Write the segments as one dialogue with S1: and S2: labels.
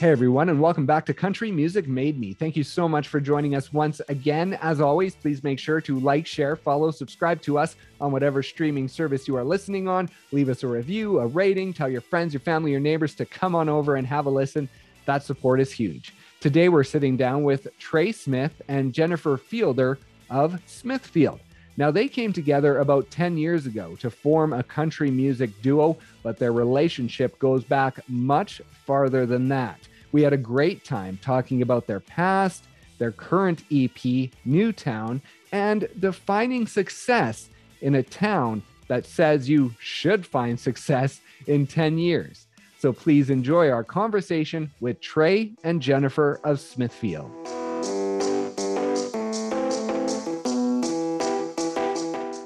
S1: Hey everyone, and welcome back to Country Music Made Me. Thank you so much for joining us once again. As always, please make sure to like, share, follow, subscribe to us on whatever streaming service you are listening on. Leave us a review, a rating, tell your friends, your family, your neighbors to come on over and have a listen. That support is huge. Today, we're sitting down with Trey Smith and Jennifer Fielder of Smithfield. Now, they came together about 10 years ago to form a country music duo, but their relationship goes back much farther than that. We had a great time talking about their past, their current EP, Newtown, and defining success in a town that says you should find success in 10 years. So please enjoy our conversation with Trey and Jennifer of Smithfield.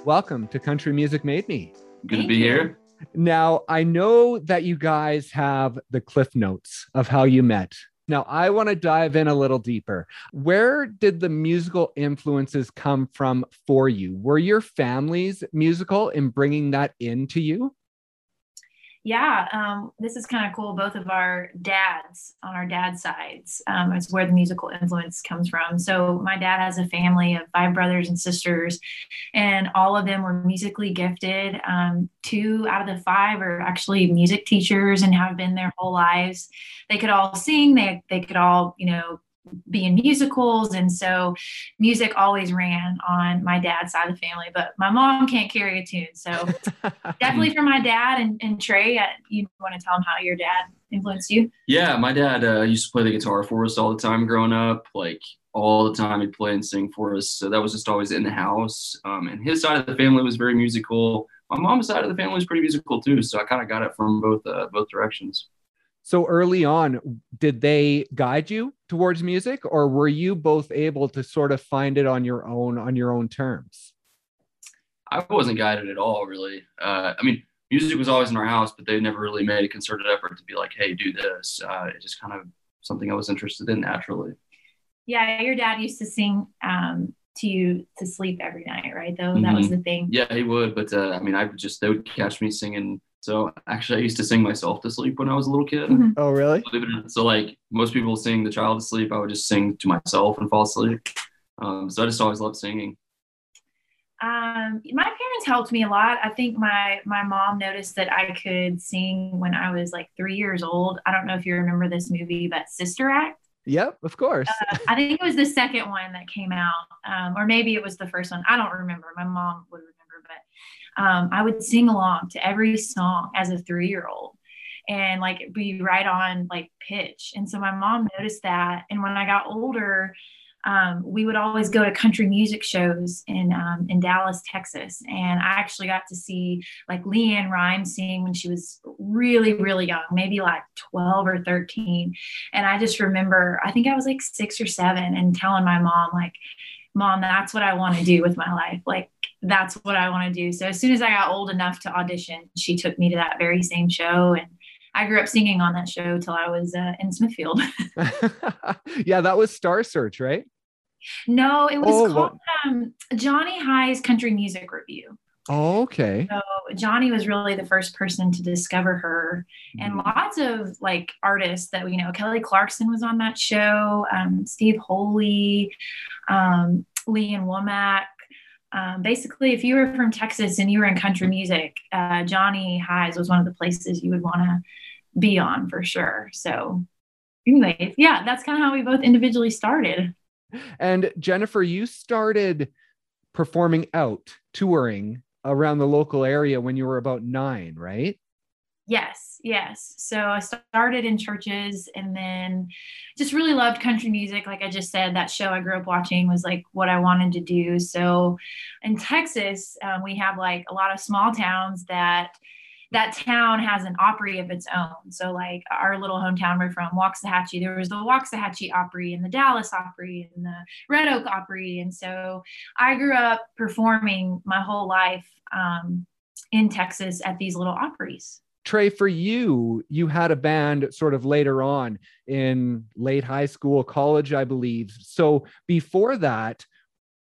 S1: Welcome to Country Music Made Me.
S2: Good to be here.
S1: Now, I know that you guys have the cliff notes of how you met. Now, I want to dive in a little deeper. Where did the musical influences come from for you? Were your families musical in bringing that into you?
S3: Yeah, um, this is kind of cool. Both of our dads on our dad's sides um, is where the musical influence comes from. So my dad has a family of five brothers and sisters, and all of them were musically gifted. Um, two out of the five are actually music teachers and have been their whole lives. They could all sing. They they could all you know be in musicals and so music always ran on my dad's side of the family but my mom can't carry a tune so definitely for my dad and, and trey uh, you want to tell them how your dad influenced you?
S2: Yeah my dad uh, used to play the guitar for us all the time growing up like all the time he'd play and sing for us so that was just always in the house um, and his side of the family was very musical. My mom's side of the family was pretty musical too so i kind of got it from both uh, both directions
S1: so early on, did they guide you towards music or were you both able to sort of find it on your own, on your own terms?
S2: I wasn't guided at all, really. Uh, I mean, music was always in our house, but they never really made a concerted effort to be like, hey, do this. Uh, it's just kind of something I was interested in naturally.
S3: Yeah, your dad used to sing um, to you to sleep every night, right? Though mm-hmm. that was mm-hmm. the thing.
S2: Yeah, he would, but uh, I mean, I would just they would catch me singing so actually, I used to sing myself to sleep when I was a little kid.
S1: Mm-hmm. Oh, really?
S2: So like most people sing the child to sleep, I would just sing to myself and fall asleep. Um, so I just always loved singing.
S3: Um, my parents helped me a lot. I think my my mom noticed that I could sing when I was like three years old. I don't know if you remember this movie, but Sister Act.
S1: Yep, of course.
S3: Uh, I think it was the second one that came out, um, or maybe it was the first one. I don't remember. My mom would um, I would sing along to every song as a three year old and like be right on like pitch. And so my mom noticed that. And when I got older, um, we would always go to country music shows in um, in Dallas, Texas, and I actually got to see like LeAnn Rimes sing when she was really, really young, maybe like twelve or thirteen. And I just remember, I think I was like six or seven, and telling my mom like, "Mom, that's what I want to do with my life. Like, that's what I want to do. So as soon as I got old enough to audition, she took me to that very same show and I grew up singing on that show till I was uh, in Smithfield.
S1: yeah, that was Star Search, right?
S3: No, it was oh, called um, Johnny High's Country Music Revue.
S1: Oh, okay.
S3: So Johnny was really the first person to discover her, and mm-hmm. lots of like artists that we know. Kelly Clarkson was on that show. Um, Steve Holy, um, Lee Ann Womack, um, basically, if you were from Texas and you were in country music, uh, Johnny Highs was one of the places you would want to be on for sure. So, anyways, yeah, that's kind of how we both individually started.
S1: And Jennifer, you started performing out, touring around the local area when you were about nine, right?
S3: Yes, yes. So I started in churches and then just really loved country music. Like I just said, that show I grew up watching was like what I wanted to do. So in Texas, um, we have like a lot of small towns that that town has an Opry of its own. So like our little hometown we're from, Waxahachie, there was the Waxahachie Opry and the Dallas Opry and the Red Oak Opry. And so I grew up performing my whole life um, in Texas at these little Opries.
S1: Trey, for you, you had a band sort of later on in late high school, college, I believe. So before that,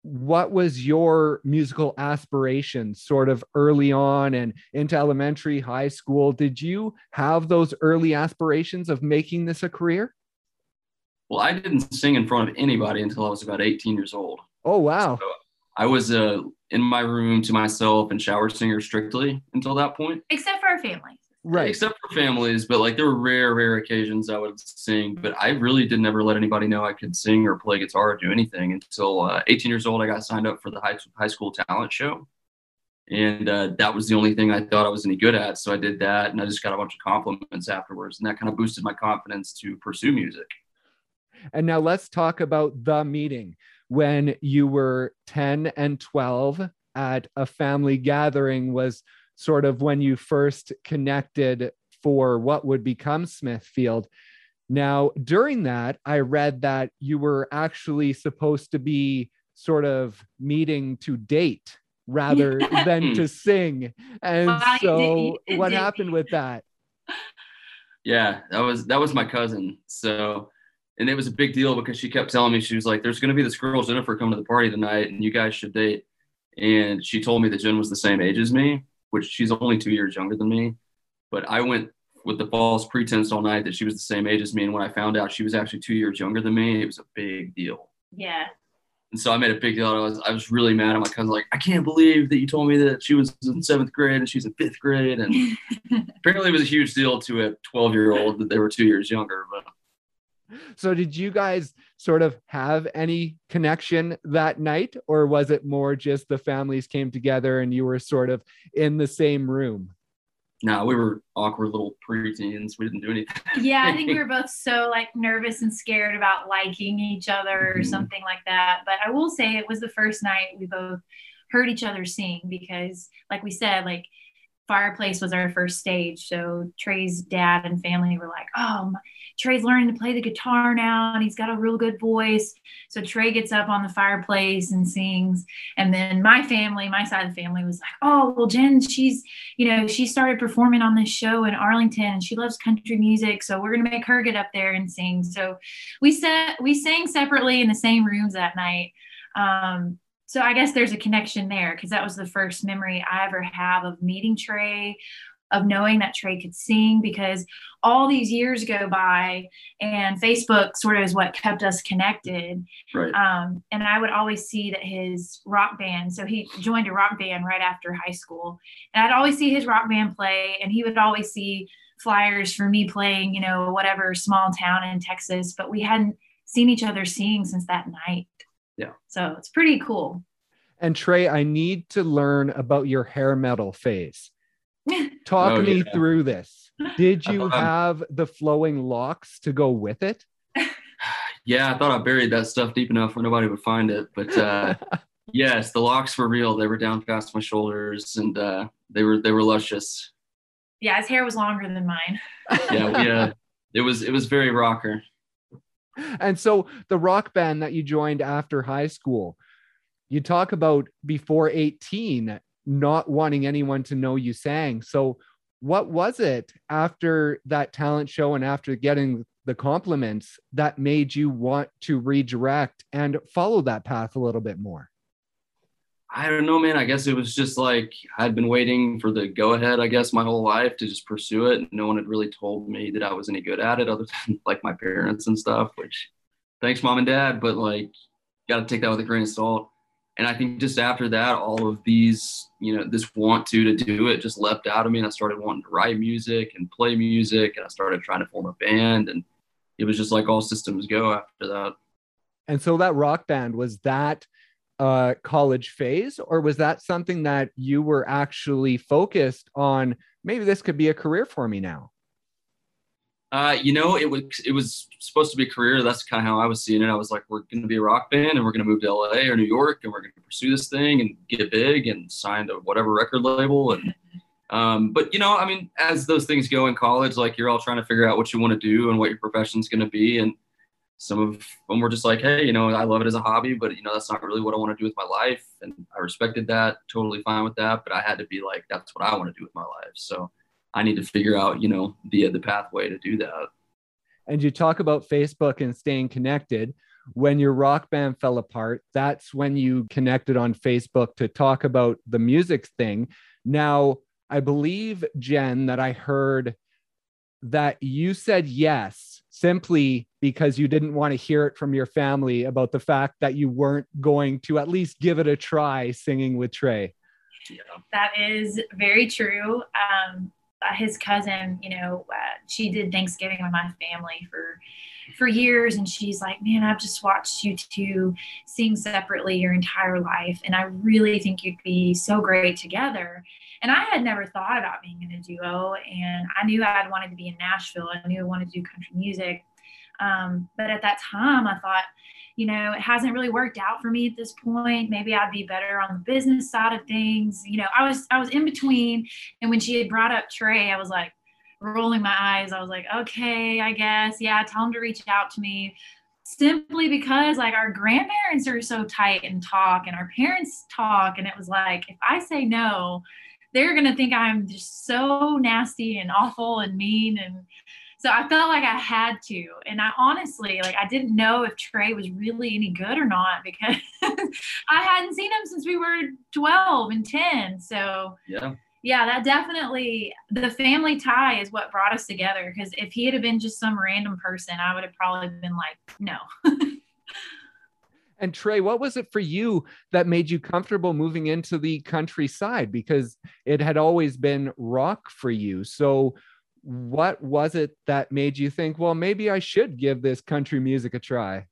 S1: what was your musical aspirations sort of early on and into elementary, high school? Did you have those early aspirations of making this a career?
S2: Well, I didn't sing in front of anybody until I was about 18 years old.
S1: Oh, wow.
S2: So I was uh, in my room to myself and shower singer strictly until that point.
S3: Except for our families.
S1: Right.
S2: Except for families, but like there were rare, rare occasions I would sing. But I really did never let anybody know I could sing or play guitar or do anything until uh, 18 years old. I got signed up for the high, high school talent show. And uh, that was the only thing I thought I was any good at. So I did that and I just got a bunch of compliments afterwards. And that kind of boosted my confidence to pursue music.
S1: And now let's talk about the meeting when you were 10 and 12 at a family gathering was sort of when you first connected for what would become Smithfield. Now, during that, I read that you were actually supposed to be sort of meeting to date rather than to sing. And
S3: Well,
S1: so,
S3: did- you did
S1: what happened with that?
S2: Yeah, that was that was my cousin. So, and it was a big deal because she kept telling me she was like, "There's going to be this girl Jennifer coming to the party tonight, and you guys should date." And she told me that Jen was the same age as me, which she's only two years younger than me. But I went with the false pretense all night that she was the same age as me, and when I found out she was actually two years younger than me, it was a big deal.
S3: Yeah.
S2: And so I made a big deal. I was I was really mad at my cousin. Like, I can't believe that you told me that she was in seventh grade and she's in fifth grade. And apparently, it was a huge deal to a 12 year old that they were two years younger. But
S1: So, did you guys sort of have any connection that night, or was it more just the families came together and you were sort of in the same room?
S2: no, we were awkward little preteens. We didn't do anything.
S3: yeah, I think we were both so like nervous and scared about liking each other or
S2: Mhm.
S3: something like that. But I will say it was the first night we both heard each other sing because, like we said, like fireplace was our first stage. So Trey's dad and family were like, "Oh, Trey's learning to play the guitar now, and he's got a real good voice." So Trey gets up on the fireplace and sings, and then my family, my side of the family, was like, "Oh, well, Jen, she's you know, she started performing on this show in Arlington and she loves country music. So we're gonna make her get up there and sing. So we said we sang separately in the same rooms that night. Um, so I guess there's a connection there because that was the first memory I ever have of meeting Trey, of knowing that Trey could sing because all these years go by and Facebook sort of is what kept us connected.
S2: Right.
S3: Um, and I would always see that his rock band, so he joined a rock band right after high school. And I'd always see his rock band play, and he would always see flyers for me playing, you know, whatever small town in Texas, but we hadn't seen each other sing since that night.
S2: Yeah.
S3: So it's pretty cool.
S1: And Trey, I need to learn about your hair metal phase. Talk
S2: Oh,
S1: me
S2: yeah.
S1: through this. Did you
S2: Um,
S1: have the flowing locks to go with it?
S2: Yeah, I thought I buried that stuff deep enough where nobody would find it. But uh, yes, the locks were real. They were down past my shoulders, and uh, they were they were luscious.
S3: Yeah, his hair was longer than mine.
S2: Yeah, we, uh, it was it was very rocker.
S1: and so the rock band that you joined after high school, you talk about before 18 not wanting anyone to know you sang. So what was it after that talent show and after getting the compliments that made you want to redirect and follow that path a little bit more?
S2: I don't know, man. I guess it was just like I'd been waiting for the go ahead, I guess, my whole life to just pursue it. And no one had really told me that I was any good at it other than like my parents and stuff, which thanks, mom and dad. But like, got to take that with a grain of salt. And I think just after that, all of these, you know, this want to to do it just leapt out of me. And I started wanting to write music and play music. And I started trying to form a band. And it was just like all systems go after that.
S1: And so that rock band was that uh, college phase, or was that something that you were actually focused on? Maybe this could be a career for me now.
S2: Uh, you know, it was it was supposed to be a career. That's kind of how I was seeing it. I was like, we're going to be a rock band, and we're going to move to LA or New York, and we're going to pursue this thing and get big and sign to whatever record label. And um, but you know, I mean, as those things go in college, like you're all trying to figure out what you want to do and what your profession's going to be. And some of them were just like, hey, you know, I love it as a hobby, but you know, that's not really what I want to do with my life. And I respected that, totally fine with that. But I had to be like, that's what I want to do with my life. So I need to figure out, you know, the the pathway to do that.
S1: and you talk about Facebook and staying connected. When your rock band fell apart, that's when you connected on Facebook to talk about the music thing. Now, I believe, Jen, that I heard that you said yes simply because you didn't want to hear it from your family about the fact that you weren't going to at least give it a try singing with Trey.
S3: That is very true. Um, uh, his cousin, you know, uh, she did Thanksgiving with my family for for years, and she's like, "Man, I've just watched you two sing separately your entire life, and I really think you'd be so great together." And I had never thought about being in a duo, and I knew I'd wanted to be in Nashville. I knew I wanted to do country music, um, but at that time, I thought, you know, it hasn't really worked out for me at this point. Maybe I'd be better on the business side of things. You know, I was I was in between. And when she had brought up Trey, I was like rolling my eyes. I was like, okay, I guess. Yeah, tell him to reach out to me. Simply because like our grandparents are so tight and talk and our parents talk. And it was like, if I say no, they're gonna think I'm just so nasty and awful and mean and so I felt like I had to. And I honestly, like, I didn't know if Trey was really any good or not because I hadn't seen him since we were 12 and 10. So,
S2: yeah.
S3: Yeah, that definitely the family tie is what brought us together. Because if he had been just some random person, I would have probably been like, no.
S1: And Trey, what was it for you that made you comfortable moving into the countryside? Because it had always been rock for you. So, what was it that made you think, well, maybe I should give this country music a try?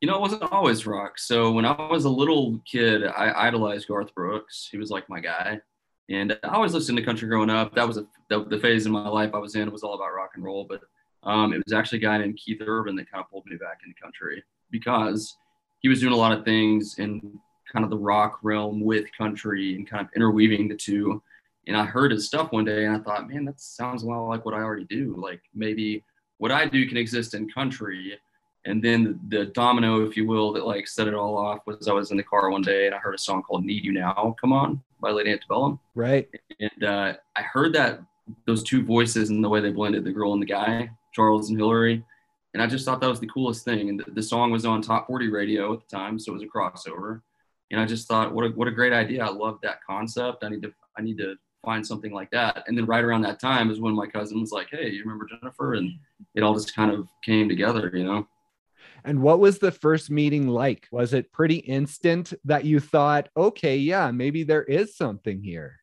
S2: You know, it wasn't always rock. So when I was a little kid, I idolized Garth Brooks. He was like my guy. And I always listened to country growing up. That was a, the, phase in my life I was in. It was all about rock and roll. But um, it was actually a guy named Keith Urban that kind of pulled me back into country because he was doing a lot of things in kind of the rock realm with country and kind of interweaving the two and I heard his stuff one day and I thought, man, that sounds a lot like what I already do. Like maybe what I do can exist in country. And then the, the, domino, if you will, that like set it all off was I was in the car one day and I heard a song called Need You Now Come On by Lady Antebellum.
S1: Right.
S2: And uh, I heard that those two voices and the way they blended the girl and the guy, Charles and Hillary. And I just thought that was the coolest thing. And the, the song was on top 40 radio at the time. So it was a crossover. And I just thought, what a, what a great idea. I love that concept. I need to, I need to find something like that. And then right around that time is when my cousin was like, Hey, you remember Jennifer? And it all just kind of came together, you know?
S1: And what was the first meeting like? Was it pretty instant that you thought, okay, yeah, maybe there is something here?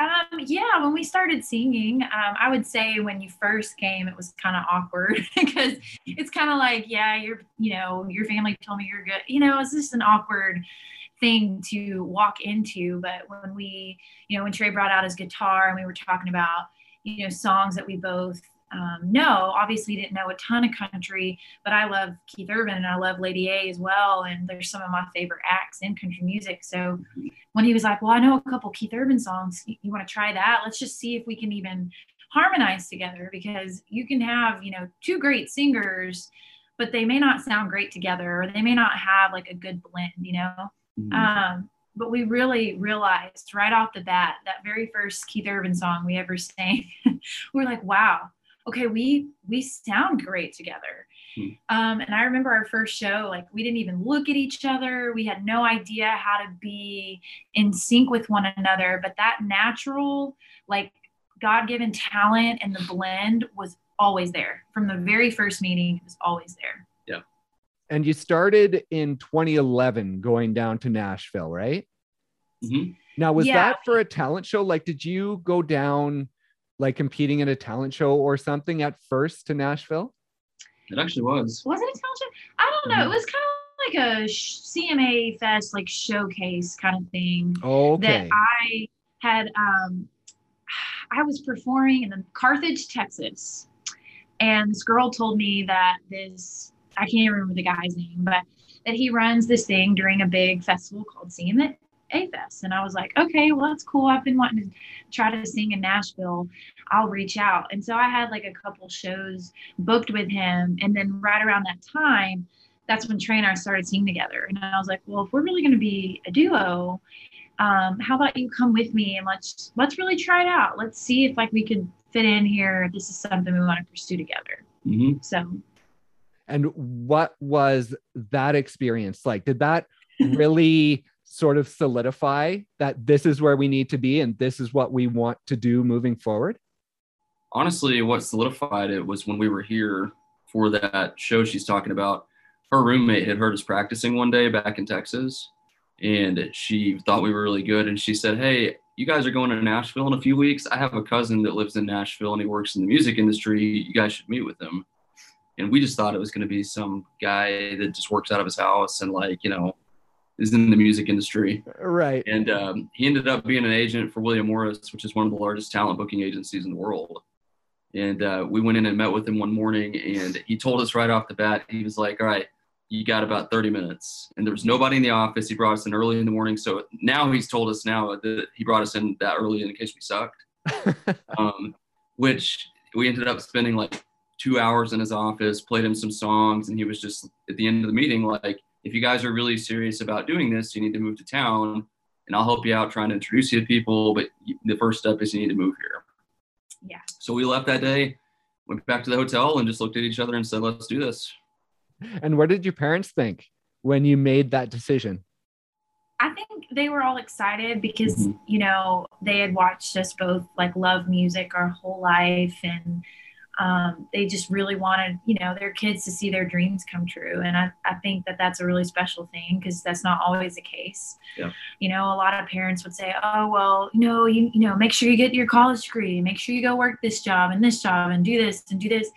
S3: Um, yeah, when we started singing, um, I would say when you first came, it was kind of awkward because it's kind of like, yeah, you're, you know, your family told me you're good. You know, it's just an awkward thing to walk into. But when we, you know, when Trey brought out his guitar and we were talking about, you know, songs that we both um, know, obviously didn't know a ton of country, but I love Keith Urban and I love Lady A as well. And they're some of my favorite acts in country music. So when he was like, well, I know a couple Keith Urban songs, you, you want to try that? Let's just see if we can even harmonize together because you can have, you know, two great singers, but they may not sound great together or they may not have like a good blend, you know? Mm-hmm. Um, but we really realized right off the bat that very first Keith Urban song we ever sang, we're like, wow, okay, we we sound great together. Mm-hmm. Um, and I remember our first show, like we didn't even look at each other. We had no idea how to be in sync with one another. But that natural, like God given talent and the blend was always there from the very first meeting. It was always there Yeah.
S1: and you started in 2011 going down to Nashville, right?
S2: Mm-hmm.
S1: Now, was yeah. that for a talent show? Like, did you go down like competing in a talent show or something at first to Nashville?
S2: It actually was.
S3: Was it a talent show? I don't know. Mm-hmm. It was kind of like a CMA Fest, like showcase kind of thing.
S1: okay.
S3: That I had, um, I was performing in Carthage, Texas. And this girl told me that this I can't even remember the guy's name, but that he runs this thing during a big festival called CMA Fest. And I was like, okay, well, that's cool. I've been wanting to try to sing in Nashville. I'll reach out. And so I had like a couple shows booked with him. And then right around that time, that's when Trey and I started singing together. And I was like, well, if we're really going to be a duo, um, how about you come with me and let's let's really try it out. Let's see if like we could fit in here. This is something we want to pursue together.
S2: Mm-hmm.
S3: So
S1: and what was that experience like? Did that really sort of solidify that this is where we need to be and this is what we want to do moving forward?
S2: honestly, what solidified it was when we were here for that show she's talking about. Her roommate had heard us practicing one day back in Texas, and she thought we were really good. And she said, Hey, you guys are going to Nashville in a few weeks. I have a cousin that lives in Nashville and he works in the music industry. You guys should meet with him. And we just thought it was going to be some guy that just works out of his house and, like, you know, is in the music industry.
S1: Right.
S2: And um, he ended up being an agent for William Morris, which is one of the largest talent booking agencies in the world. And uh, we went in and met with him one morning, and he told us right off the bat, he was like, All right, you got about 30 minutes. And there was nobody in the office. He brought us in early in the morning. So now he's told us now that he brought us in that early in case we sucked, um, which we ended up spending like two hours in his office, played him some songs. And he was just at the end of the meeting, like, if you guys are really serious about doing this, you need to move to town and I'll help you out trying to introduce you to people. But the first step is you need to move here.
S3: Yeah.
S2: So we left that day, went back to the hotel and just looked at each other and said, let's do this.
S1: And what did your parents think when you made that decision?
S3: I think they were all excited because, mm-hmm. you know, they had watched us both like love music our whole life and um, they just really wanted, you know, their kids to see their dreams come true. And I, I think that that's a really special thing because that's not always the case.
S2: Yeah.
S3: You know, a lot of parents would say, oh, well, you know, you, you know, make sure you get your college degree, make sure you go work this job and this job and do this and do this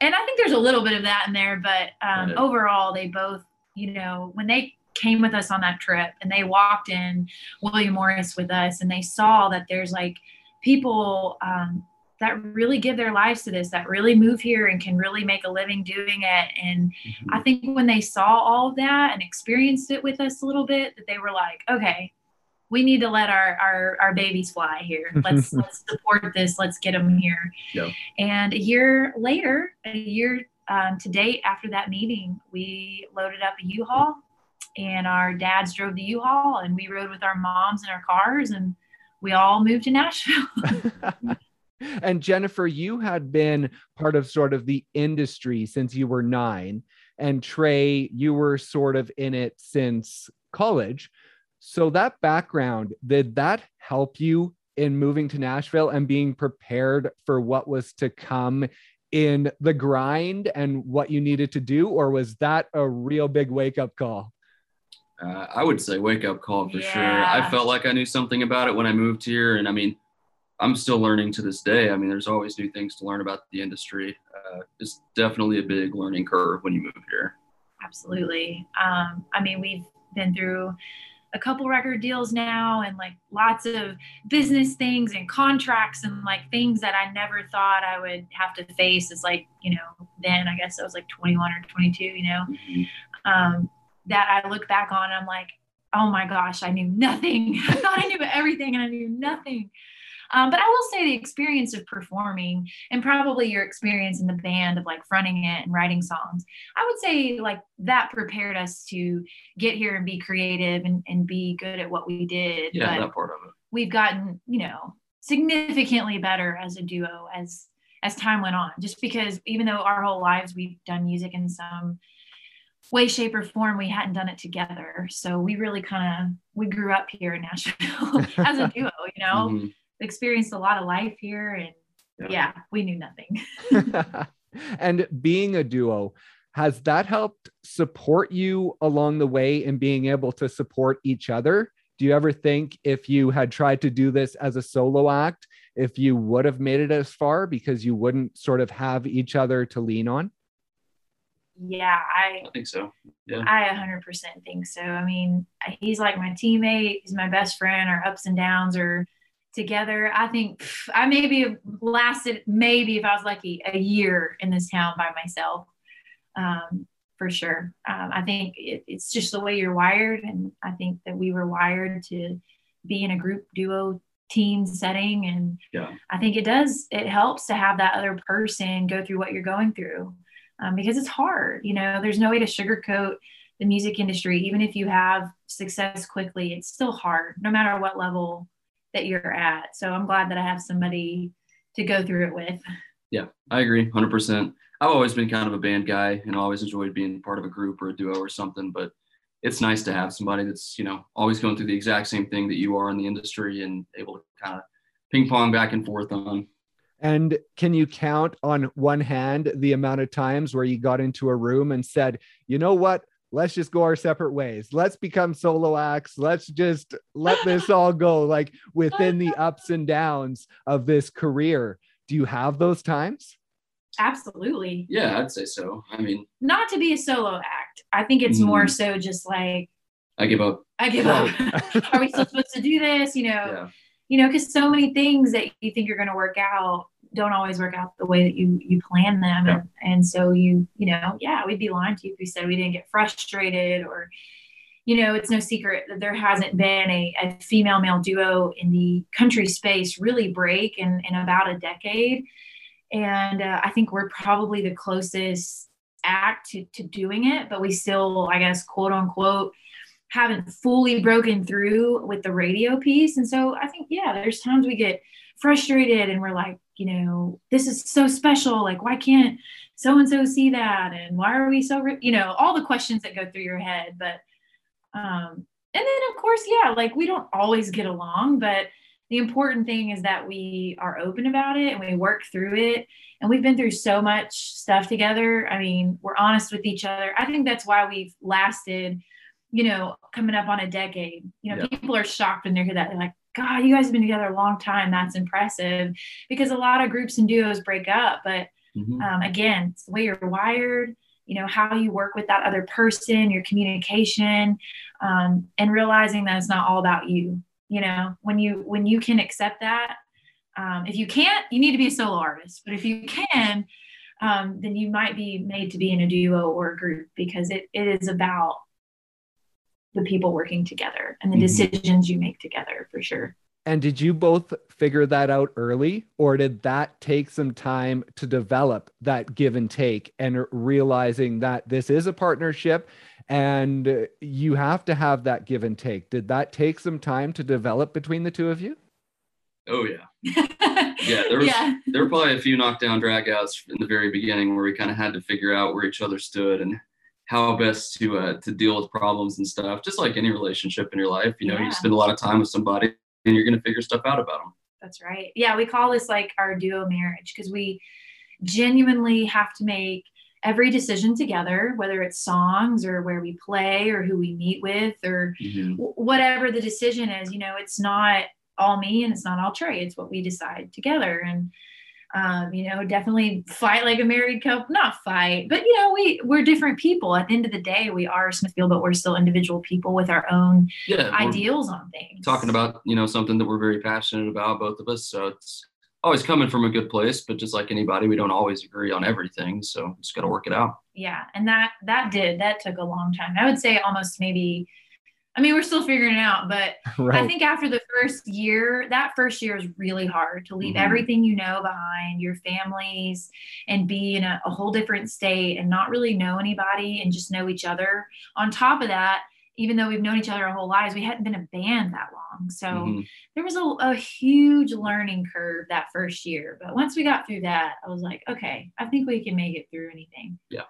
S3: and I think there's a little bit of that in there, but um, right. overall, they both, you know, when they came with us on that trip and they walked in William Morris with us and they saw that there's like people um, that really give their lives to this, that really move here and can really make a living doing it. And mm-hmm. I think when they saw all of that and experienced it with us a little bit, that they were like, okay, we need to let our our, our babies fly here. Let's let's support this. Let's get them here.
S2: Yep.
S3: And a year later, a year um, to date after that meeting, we loaded up a U-Haul, and our dads drove the U-Haul, and we rode with our moms in our cars, and we all moved to Nashville.
S1: and Jennifer, you had been part of sort of the industry since you were nine, and Trey, you were sort of in it since college. So that background, did that help you in moving to Nashville and being prepared for what was to come in the grind and what you needed to do? Or was that a real big wake up call?
S2: Uh, I would say wake up call for yeah. sure. I felt like I knew something about it when I moved here. And I mean, I'm still learning to this day. I mean, there's always new things to learn about the industry. Uh, it's definitely a big learning curve when you move here.
S3: Absolutely. Um, I mean, we've been through a couple record deals now and like lots of business things and contracts and like things that I never thought I would have to face as like, you know, then I guess I was like 21 or 22, you know, mm-hmm. um, that I look back on, I'm like, oh my gosh, I knew nothing. I thought I knew everything and I knew nothing. Um, but I will say the experience of performing and probably your experience in the band of like fronting it and writing songs, I would say like that prepared us to get here and be creative and, and be good at what we did.
S2: Yeah, but that part of it.
S3: We've gotten, you know, significantly better as a duo as as time went on. Just because even though our whole lives we've done music in some way, shape, or form, we hadn't done it together. So we really kind of we grew up here in Nashville as a duo, you know. Mm-hmm experienced a lot of life here and yeah, yeah we knew nothing.
S1: and being a duo, has that helped support you along the way in being able to support each other? Do you ever think if you had tried to do this as a solo act, if you would have made it as far because you wouldn't sort of have each other to lean on?
S3: Yeah, I,
S2: I think so. Yeah.
S3: I 100% think so. I mean, he's like my teammate, he's my best friend. Our ups and downs are together. I think I maybe lasted maybe if I was lucky a year in this town by myself. Um, for sure. Um, I think it, it's just the way you're wired, and I think that we were wired to be in a group duo team setting, and
S2: yeah.
S3: I think it does. It helps to have that other person go through what you're going through um, because it's hard. You know, there's no way to sugarcoat the music industry. Even if you have success quickly, it's still hard, no matter what level that you're at. So I'm glad that I have somebody to go through it with.
S2: Yeah, I agree 100%. I've always been kind of a band guy and always enjoyed being part of a group or a duo or something, but it's nice to have somebody that's, you know, always going through the exact same thing that you are in the industry and able to kind of ping pong back and forth on.
S1: And can you count on one hand the amount of times where you got into a room and said, you know what? Let's just go our separate ways. Let's become solo acts. Let's just let this all go like within the ups and downs of this career. Do you have those times?
S3: Absolutely.
S2: Yeah, I'd say so. I mean,
S3: not to be a solo act. I think it's mm. more so just like
S2: I give up.
S3: I give up. Are we still supposed to do this? You know, yeah. you know, because so many things that you think you're going to work out don't always work out the way that you you plan them, yeah. and, and so you you know, yeah, we'd be lying to you if we said we didn't get frustrated or. You know, it's no secret that there hasn't been a, a female male duo in the country space really break in, in about a decade. And uh, I think we're probably the closest act to, to doing it, but we still, I guess, quote unquote, haven't fully broken through with the radio piece. And so I think, yeah, there's times we get frustrated and we're like, you know, this is so special. Like, why can't so and so see that? And why are we so, you know, all the questions that go through your head. But, um, and then of course, yeah, like we don't always get along, but the important thing is that we are open about it and we work through it. And we've been through so much stuff together. I mean, we're honest with each other. I think that's why we've lasted you know, coming up on a decade. You know, yeah. people are shocked when they hear that. They're like, God, you guys have been together a long time. That's impressive. Because a lot of groups and duos break up. But mm-hmm. um, again, it's the way you're wired, you know, how you work with that other person, your communication, um, and realizing that it's not all about you. You know, when you when you can accept that, um, if you can't, you need to be a solo artist. But if you can, um, then you might be made to be in a duo or a group because it, it is about the people working together and the mm-hmm. decisions you make together for sure.
S1: And did you both figure that out early, or did that take some time to develop that give and take and realizing that this is a partnership and you have to have that give and take? Did that take some time to develop between the two of you?
S2: Oh, yeah. yeah, there was yeah. there were probably a few knockdown dragouts in the very beginning where we kind of had to figure out where each other stood and how best to uh, to deal with problems and stuff. Just like any relationship in your life, you know, yeah. you spend a lot of time with somebody, and you're gonna figure stuff out about them.
S3: That's right. Yeah, we call this like our duo marriage because we genuinely have to make every decision together, whether it's songs or where we play or who we meet with or mm-hmm. w- whatever the decision is. You know, it's not all me and it's not all Trey. It's what we decide together and um, you know, definitely fight like a married couple, not fight, but you know, we we're different people. At the end of the day, we are Smithfield, but we're still individual people with our own yeah, ideals on things.
S2: Talking about, you know, something that we're very passionate about, both of us. So it's always coming from a good place, but just like anybody, we don't always agree on everything. So just gotta work it out.
S3: Yeah. And that that did, that took a long time. I would say almost maybe I mean, we're still figuring it out, but right. I think after the first year, that first year is really hard to leave mm-hmm. everything you know behind, your families, and be in a, a, whole different state and not really know anybody and just know each other. On top of that, even though we've known each other our whole lives, we hadn't been a band that long. So mm-hmm. there was a, a huge learning curve that first year. But once we got through that, I was like, okay, I think we can make it through anything.
S2: Yeah.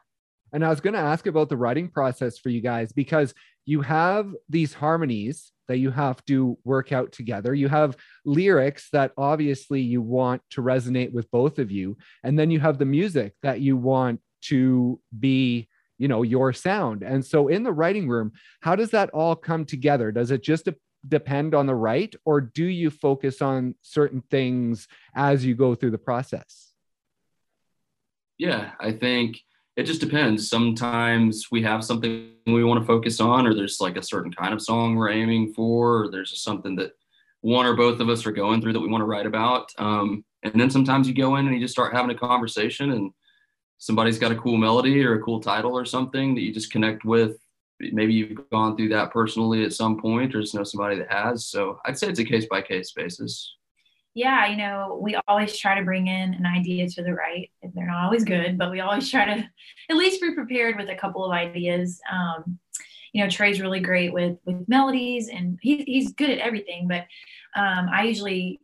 S1: And I was going to ask about the writing process for you guys because you have these harmonies that you have to work out together. You have lyrics that obviously you want to resonate with both of you. And then you have the music that you want to be, you know, your sound. And so in the writing room, how does that all come together? Does it just depend on the write or do you focus on certain things as you go through the process?
S2: Yeah, I think it just depends. Sometimes we have something we want to focus on, or there's like a certain kind of song we're aiming for, or there's just something that one or both of us are going through that we want to write about. Um, and then sometimes you go in and you just start having a conversation, and somebody's got a cool melody or a cool title or something that you just connect with. Maybe you've gone through that personally at some point, or just know somebody that has. So I'd say it's a case by case basis
S3: yeah, you know, we always try to bring in an idea to the write. They're not always good, but we always try to at least be prepared with a couple of ideas. Um, you know, Trey's really great with with melodies, and he, he's good at everything. But um, I usually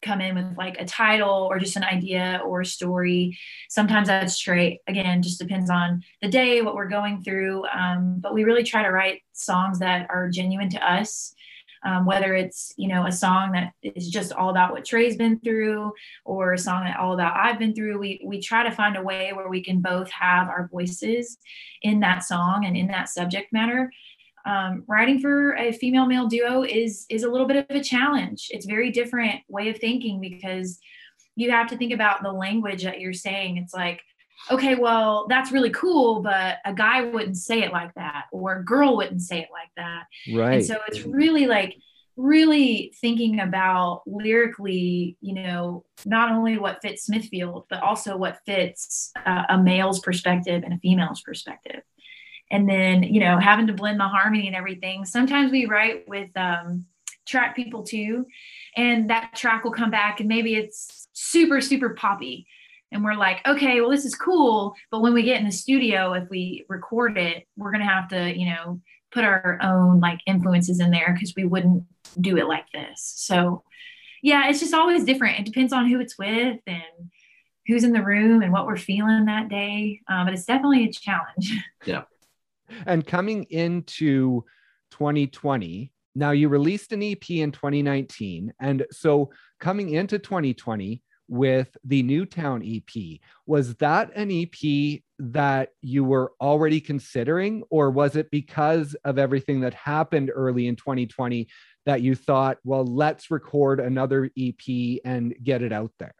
S3: come in with like a title or just an idea or a story. Sometimes that's straight. Again, just depends on the day, what we're going through. Um, but we really try to write songs that are genuine to us um, whether it's you know a song that is just all about what Trey's been through, or a song that all about I've been through. We we try to find a way where we can both have our voices in that song and in that subject matter. Um, writing for a female male duo is is a little bit of a challenge. It's very different way of thinking because you have to think about the language that you're saying. It's like okay, well, that's really cool, but a guy wouldn't say it like that, or a girl wouldn't say it like that.
S1: Right.
S3: And so it's really like, really thinking about lyrically, you know, not only what fits Smithfield, but also what fits uh, a male's perspective and a female's perspective. And then, you know, having to blend the harmony and everything. Sometimes we write with um, track people too, and that track will come back and maybe it's super, super poppy and we're like okay well this is cool. But when we get in the studio if we record it we're going to have to you know put our own like influences in there because we wouldn't do it like this. So yeah it's just always different. It depends on who it's with and who's in the room and what we're feeling that day. Um, but it's definitely a challenge.
S2: Yeah.
S1: And coming into 2020 now you released an ep in 2019 and so coming into 2020 with the Newtown EP. Was that an EP that you were already considering, or was it because of everything that happened early in 2020 that you thought, well, let's record another EP and get it out there?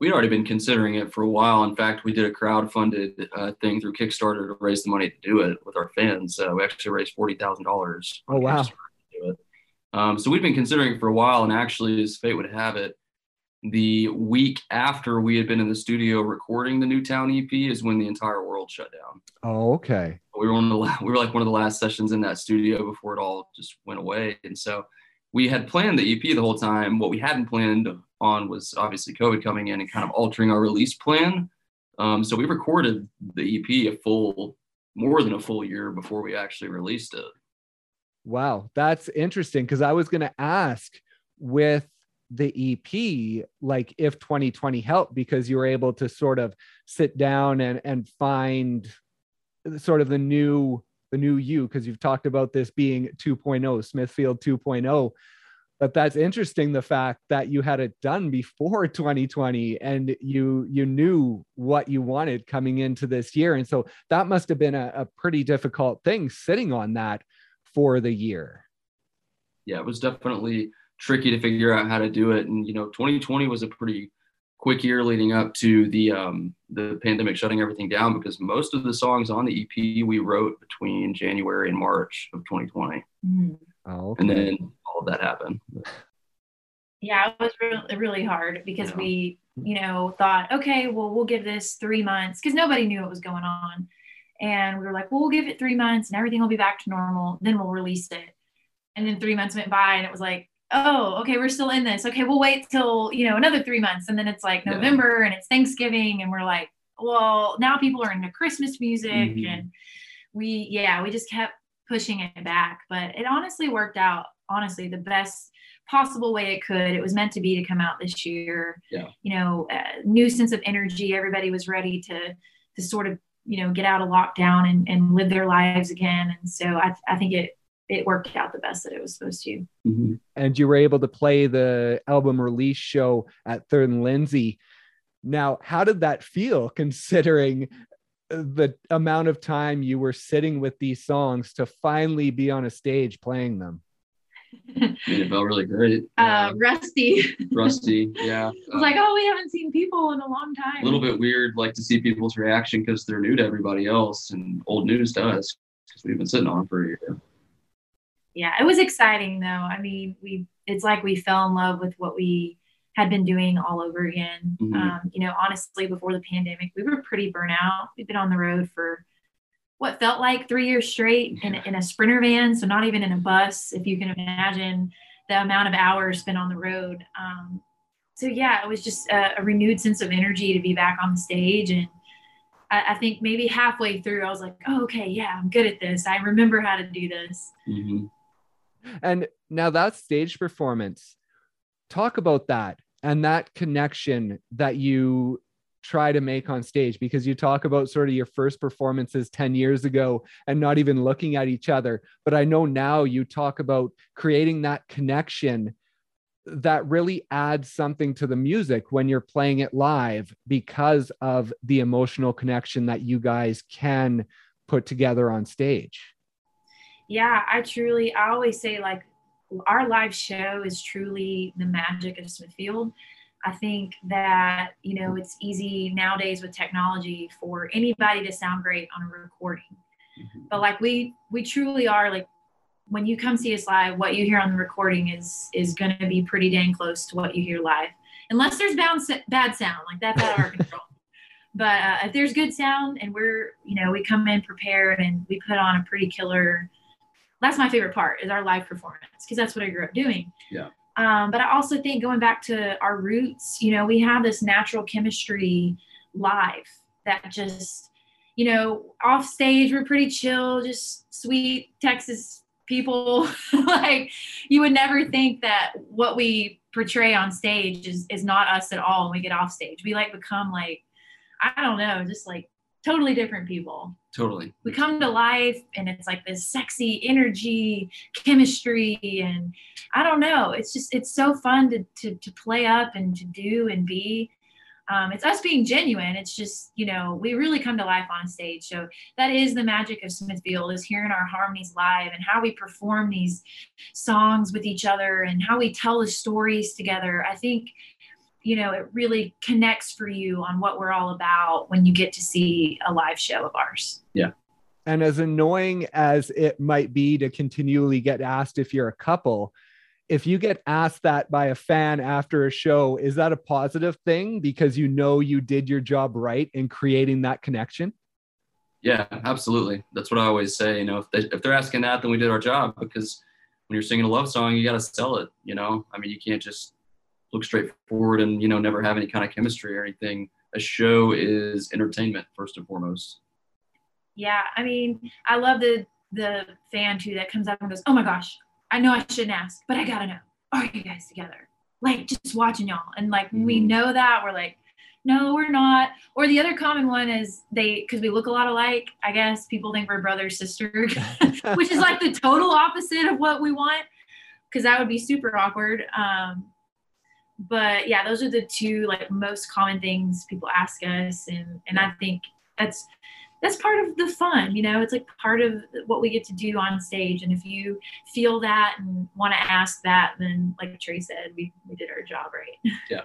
S2: We'd already been considering it for a while. In fact, we did a crowd-funded uh, thing through Kickstarter to raise the money to do it with our fans. Uh, we actually raised forty thousand dollars.
S1: Oh wow!
S2: Um, so we've been considering it for a while, and actually, as fate would have it, the week after we had been in the studio recording the Newtown EP is when the entire world shut down.
S1: Oh, okay.
S2: We were on the we were like one of the last sessions in that studio before it all just went away, and so we had planned the EP the whole time. What we hadn't planned on was obviously COVID coming in and kind of altering our release plan. Um, so we recorded the EP a full, more than a full year before we actually released it.
S1: Wow, that's interesting because I was going to ask with the EP, like if 2020 helped because you were able to sort of sit down and and find sort of the new the new you because you've talked about this being 2.0 Smithfield 2.0 but that's interesting the fact that you had it done before 2020 and you you knew what you wanted coming into this year. And so that must have been a, a pretty difficult thing sitting on that for the year.
S2: Yeah it was definitely tricky to figure out how to do it. And you know, 2020 was a pretty quick year leading up to the um, the pandemic shutting everything down because most of the songs on the EP we wrote between January and March of 2020. Mm. Oh, okay. And then all of that happened.
S3: Yeah, it was really, really hard because yeah. we, you know, thought, okay, well, we'll give this three months because nobody knew what was going on. And we were like, well, we'll give it three months and everything will be back to normal. Then we'll release it. And then three months went by and it was like, oh, okay, we're still in this. Okay, we'll wait till, you know, another three months. And then it's like November yeah. and it's Thanksgiving. And we're like, well, now people are into Christmas music. Mm-hmm. And we, yeah, we just kept pushing it back. But it honestly worked out, honestly, the best possible way it could. It was meant to be to come out this year.
S2: Yeah.
S3: You know, new sense of energy. Everybody was ready to, to sort of, you know, get out of lockdown and, and live their lives again. And so I, I think it, it worked out the best that it was supposed to.
S1: Mm-hmm. And you were able to play the album release show at Third and Lindsley. Now, how did that feel considering the amount of time you were sitting with these songs to finally be on a stage playing them?
S2: it felt really great.
S3: Uh, rusty.
S2: rusty, yeah.
S3: I was like, oh, we haven't seen people in a long time.
S2: A little bit weird, like to see people's reaction because they're new to everybody else and old news to us because we've been sitting on for a year
S3: yeah, it was exciting though. I mean, we it's like we fell in love with what we had been doing all over again. Mm-hmm. Um, you know, honestly, before the pandemic, we were pretty burnt out. We've been on the road for what felt like three years straight in, in a sprinter van, so not even in a bus, if you can imagine the amount of hours spent on the road. Um, so yeah, it was just a, a, renewed sense of energy to be back on the stage and. I, I think maybe halfway through, I was like, "Oh, okay, yeah, I'm good at this. I remember how to do this."
S2: Mm-hmm.
S1: And now that stage performance, talk about that and that connection that you try to make on stage because you talk about sort of your first performances 10 years ago and not even looking at each other. But i know now you talk about creating that connection that really adds something to the music when you're playing it live because of the emotional connection that you guys can put together on stage
S3: yeah i truly i always say like our live show is truly the magic of smithfield I think that, you know, it's easy nowadays with technology for anybody to sound great on a recording. Mm-hmm. But like we we truly are like when you come see us live, what you hear on the recording is is going to be pretty dang close to what you hear live. Unless there's bad, bad sound, like that's out of our control. But uh, if there's good sound and we're, you know, we come in prepared and we put on a pretty killer. That's my favorite part is our live performance because that's what I grew up doing.
S2: Yeah.
S3: Um, but I also think going back to our roots, you know, we have this natural chemistry live that just, you know, off stage, we're pretty chill, just sweet Texas people. like you would never think that what we portray on stage is, is not us at all when we get off stage. We like become like, I don't know, just like totally different people.
S2: Totally.
S3: We come to life and it's like this sexy energy, chemistry, and I don't know. It's just it's so fun to to, to play up and to do and be. Um, it's us being genuine. It's just you know we really come to life on stage. So that is the magic of Smithfield is hearing our harmonies live and how we perform these songs with each other and how we tell the stories together. I think you know, it really connects for you on what we're all about when you get to see a live show of ours.
S2: Yeah.
S1: And as annoying as it might be to continually get asked if you're a couple, if you get asked that by a fan after a show, is that a positive thing because you know you did your job right in creating that connection?
S2: Yeah, absolutely. That's what I always say. You know, if, they, if they're asking that, then we did our job because when you're singing a love song, you got to sell it. You know, I mean, you can't just look straight forward and you know never have any kind of chemistry or anything. A show is entertainment first and foremost.
S3: Yeah i mean i love the the fan too that comes up and goes oh my gosh i know i shouldn't ask but i gotta know. Are you guys together? Like just watching y'all. And like mm-hmm. we know that we're like no we're not. Or the other common one is they because we look a lot alike i guess people think we're brother sister which is like the total opposite of what we want because that would be super awkward um, but yeah, those are the two like most common things people ask us, and and I think that's that's part of the fun, you know. It's like part of what we get to do on stage, and if you feel that and want to ask that, then like Trey said, we we did our job right.
S2: Yeah.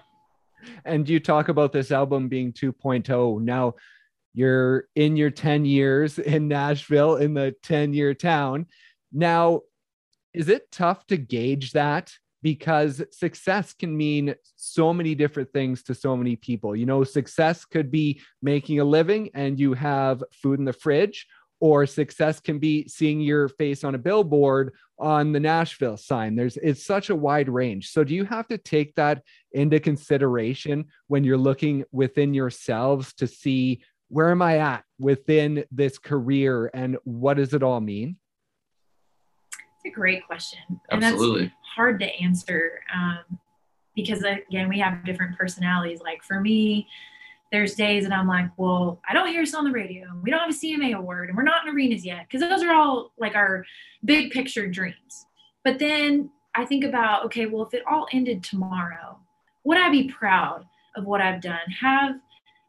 S1: And you talk about this album being 2.0 now. You're in your 10 years in Nashville in the 10 year town. Now, is it tough to gauge that because success can mean so many different things to so many people. You know, success could be making a living and you have food in the fridge, or success can be seeing your face on a billboard on the Nashville sign. There's it's such a wide range. So do you have to take that into consideration when you're looking within yourselves to see where am I at within this career and what does it all mean?
S3: A great question.
S2: Absolutely.
S3: hard to answer um, because again we have different personalities. Like for me there's days that i'm like well i don't hear us on the radio we don't have a cma award and we're not in arenas yet because those are all like our big picture dreams. But then i think about okay well if it all ended tomorrow would i be proud of what i've done? Have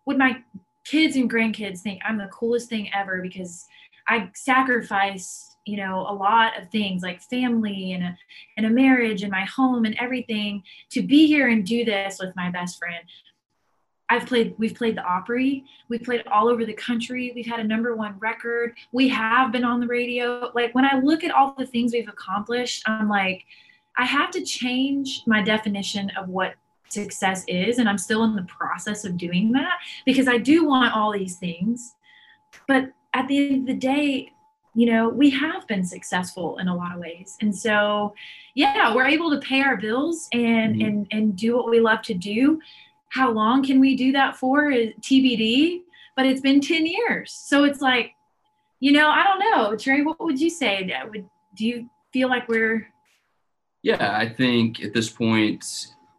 S3: would my kids and grandkids think i'm the coolest thing ever because i sacrificed you know a lot of things like family and a, and a marriage and my home and everything to be here and do this with my best friend I've played, we've played the Opry. We've played all over the country. We've had a number one record. We have been on the radio. Like when I look at all the things we've accomplished, I'm like, I have to change my definition of what success is. And I'm still in the process of doing that because I do want all these things. But at the end of the day, you know, we have been successful in a lot of ways. And so, yeah, we're able to pay our bills and mm-hmm. and and do what we love to do. How long can we do that for? Is TBD, but it's been 10 years. So it's like, you know, I don't know. Trey, what would you say? Would do you feel like we're
S2: Yeah, I think at this point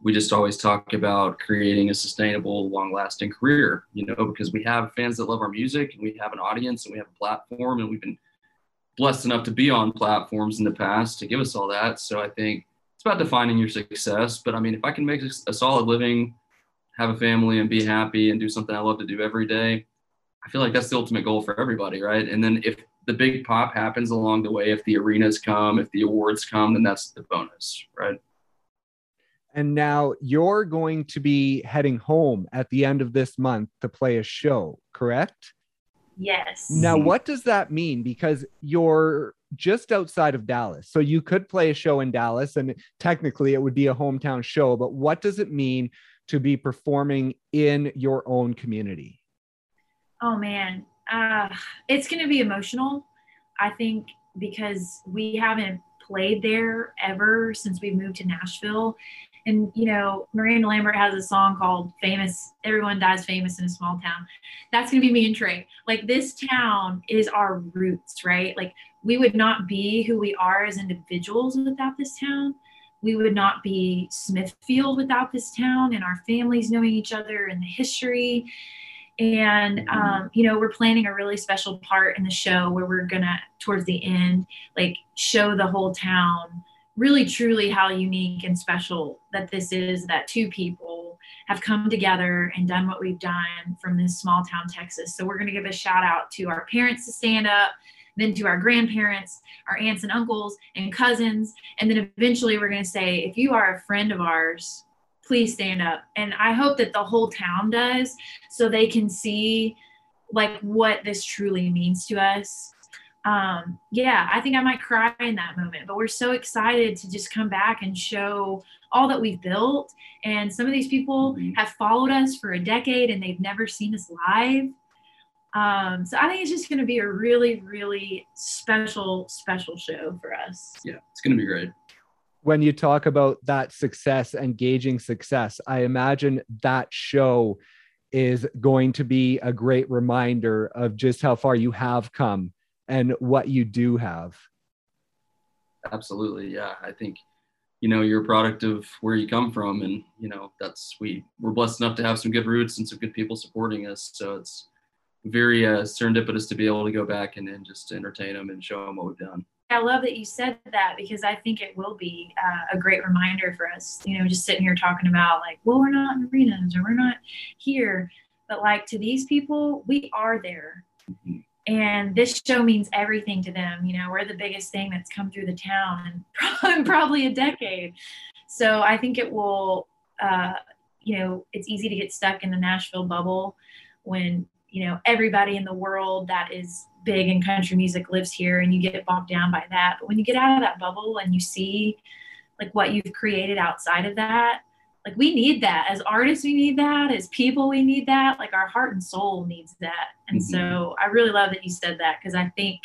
S2: we just always talk about creating a sustainable, long lasting career, you know, because we have fans that love our music and we have an audience and we have a platform and we've been blessed enough to be on platforms in the past to give us all that. So I think it's about defining your success. But I mean, if I can make a solid living, have a family and be happy and do something I love to do every day, I feel like that's the ultimate goal for everybody, right? And then if the big pop happens along the way, if the arenas come, if the awards come, then that's the bonus, right?
S1: And now you're going to be heading home at the end of this month to play a show, correct?
S3: Yes.
S1: Now, what does that mean? Because you're just outside of Dallas. So you could play a show in Dallas, and technically it would be a hometown show. But what does it mean to be performing in your own community?
S3: Oh, man. Uh, it's going to be emotional. I think because we haven't played there ever since we moved to Nashville. And you know, Miranda Lambert has a song called "Famous." Everyone dies famous in a small town. That's gonna be me and Trey. Like this town is our roots, right? Like we would not be who we are as individuals without this town. We would not be Smithfield without this town and our families knowing each other and the history. And um, you know, we're planning a really special part in the show where we're gonna, towards the end, like show the whole town really truly how unique and special that this is that two people have come together and done what we've done from this small town Texas. So we're going to give a shout out to our parents to stand up, then to our grandparents, our aunts and uncles and cousins, and then eventually we're going to say if you are a friend of ours, please stand up. And I hope that the whole town does so they can see like what this truly means to us um, yeah, I think I might cry in that moment. But we're so excited to just come back and show all that we've built. And some of these people mm-hmm. have followed us for a decade and they've never seen us live. Um, so I think it's just going to be a really, really special, special show for us.
S2: Yeah, it's going to be great.
S1: When you talk about that success, engaging success, I imagine that show is going to be a great reminder of just how far you have come and what you do have.
S2: Absolutely. Yeah. I think, you know, you're a product of where you come from. And, you know, that's, we, we're blessed enough to have some good roots and some good people supporting us. So it's very uh, serendipitous to be able to go back and then just entertain them and show them what we've done.
S3: I love that you said that because I think it will be uh, a great reminder for us, you know, just sitting here talking about like, well, we're not in arenas or we're not here. But like to these people, we are there. Mm-hmm and this show means everything to them you know we're the biggest thing that's come through the town in probably a decade. So i think it will uh, you know it's easy to get stuck in the nashville bubble when you know everybody in the world that is big in country music lives here and you get bogged down by that. But when you get out of that bubble and you see like what you've created outside of that like we need that as artists we need that as people we need that like our heart and soul needs that and mm-hmm. so i really love that you said that because i think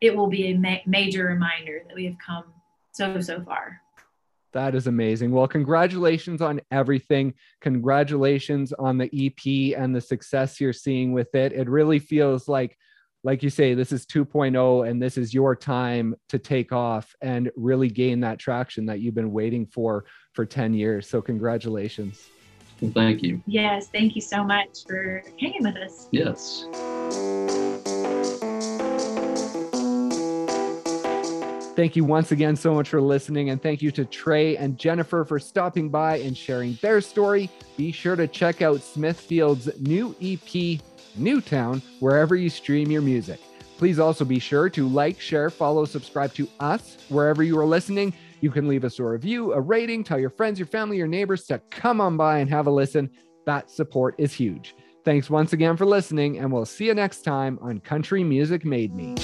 S3: it will be a ma- major reminder that we have come so so far
S1: that is amazing. Well, congratulations on everything. Congratulations on the EP and the success you're seeing with it. It really feels like like you say, this is 2.0 and this is your time to take off and really gain that traction that you've been waiting for for 10 years. So, congratulations.
S2: Well, thank you.
S3: Yes, thank you so much for hanging with us.
S2: Yes.
S1: Thank you once again so much for listening. And thank you to Trey and Jennifer for stopping by and sharing their story. Be sure to check out Smithfield's new EP, Newtown, wherever you stream your music. Please also be sure to like, share, follow, subscribe to us wherever you are listening. You can leave us a review, a rating, tell your friends, your family, your neighbors to come on by and have a listen. That support is huge. Thanks once again for listening, and we'll see you next time on Country Music Made Me.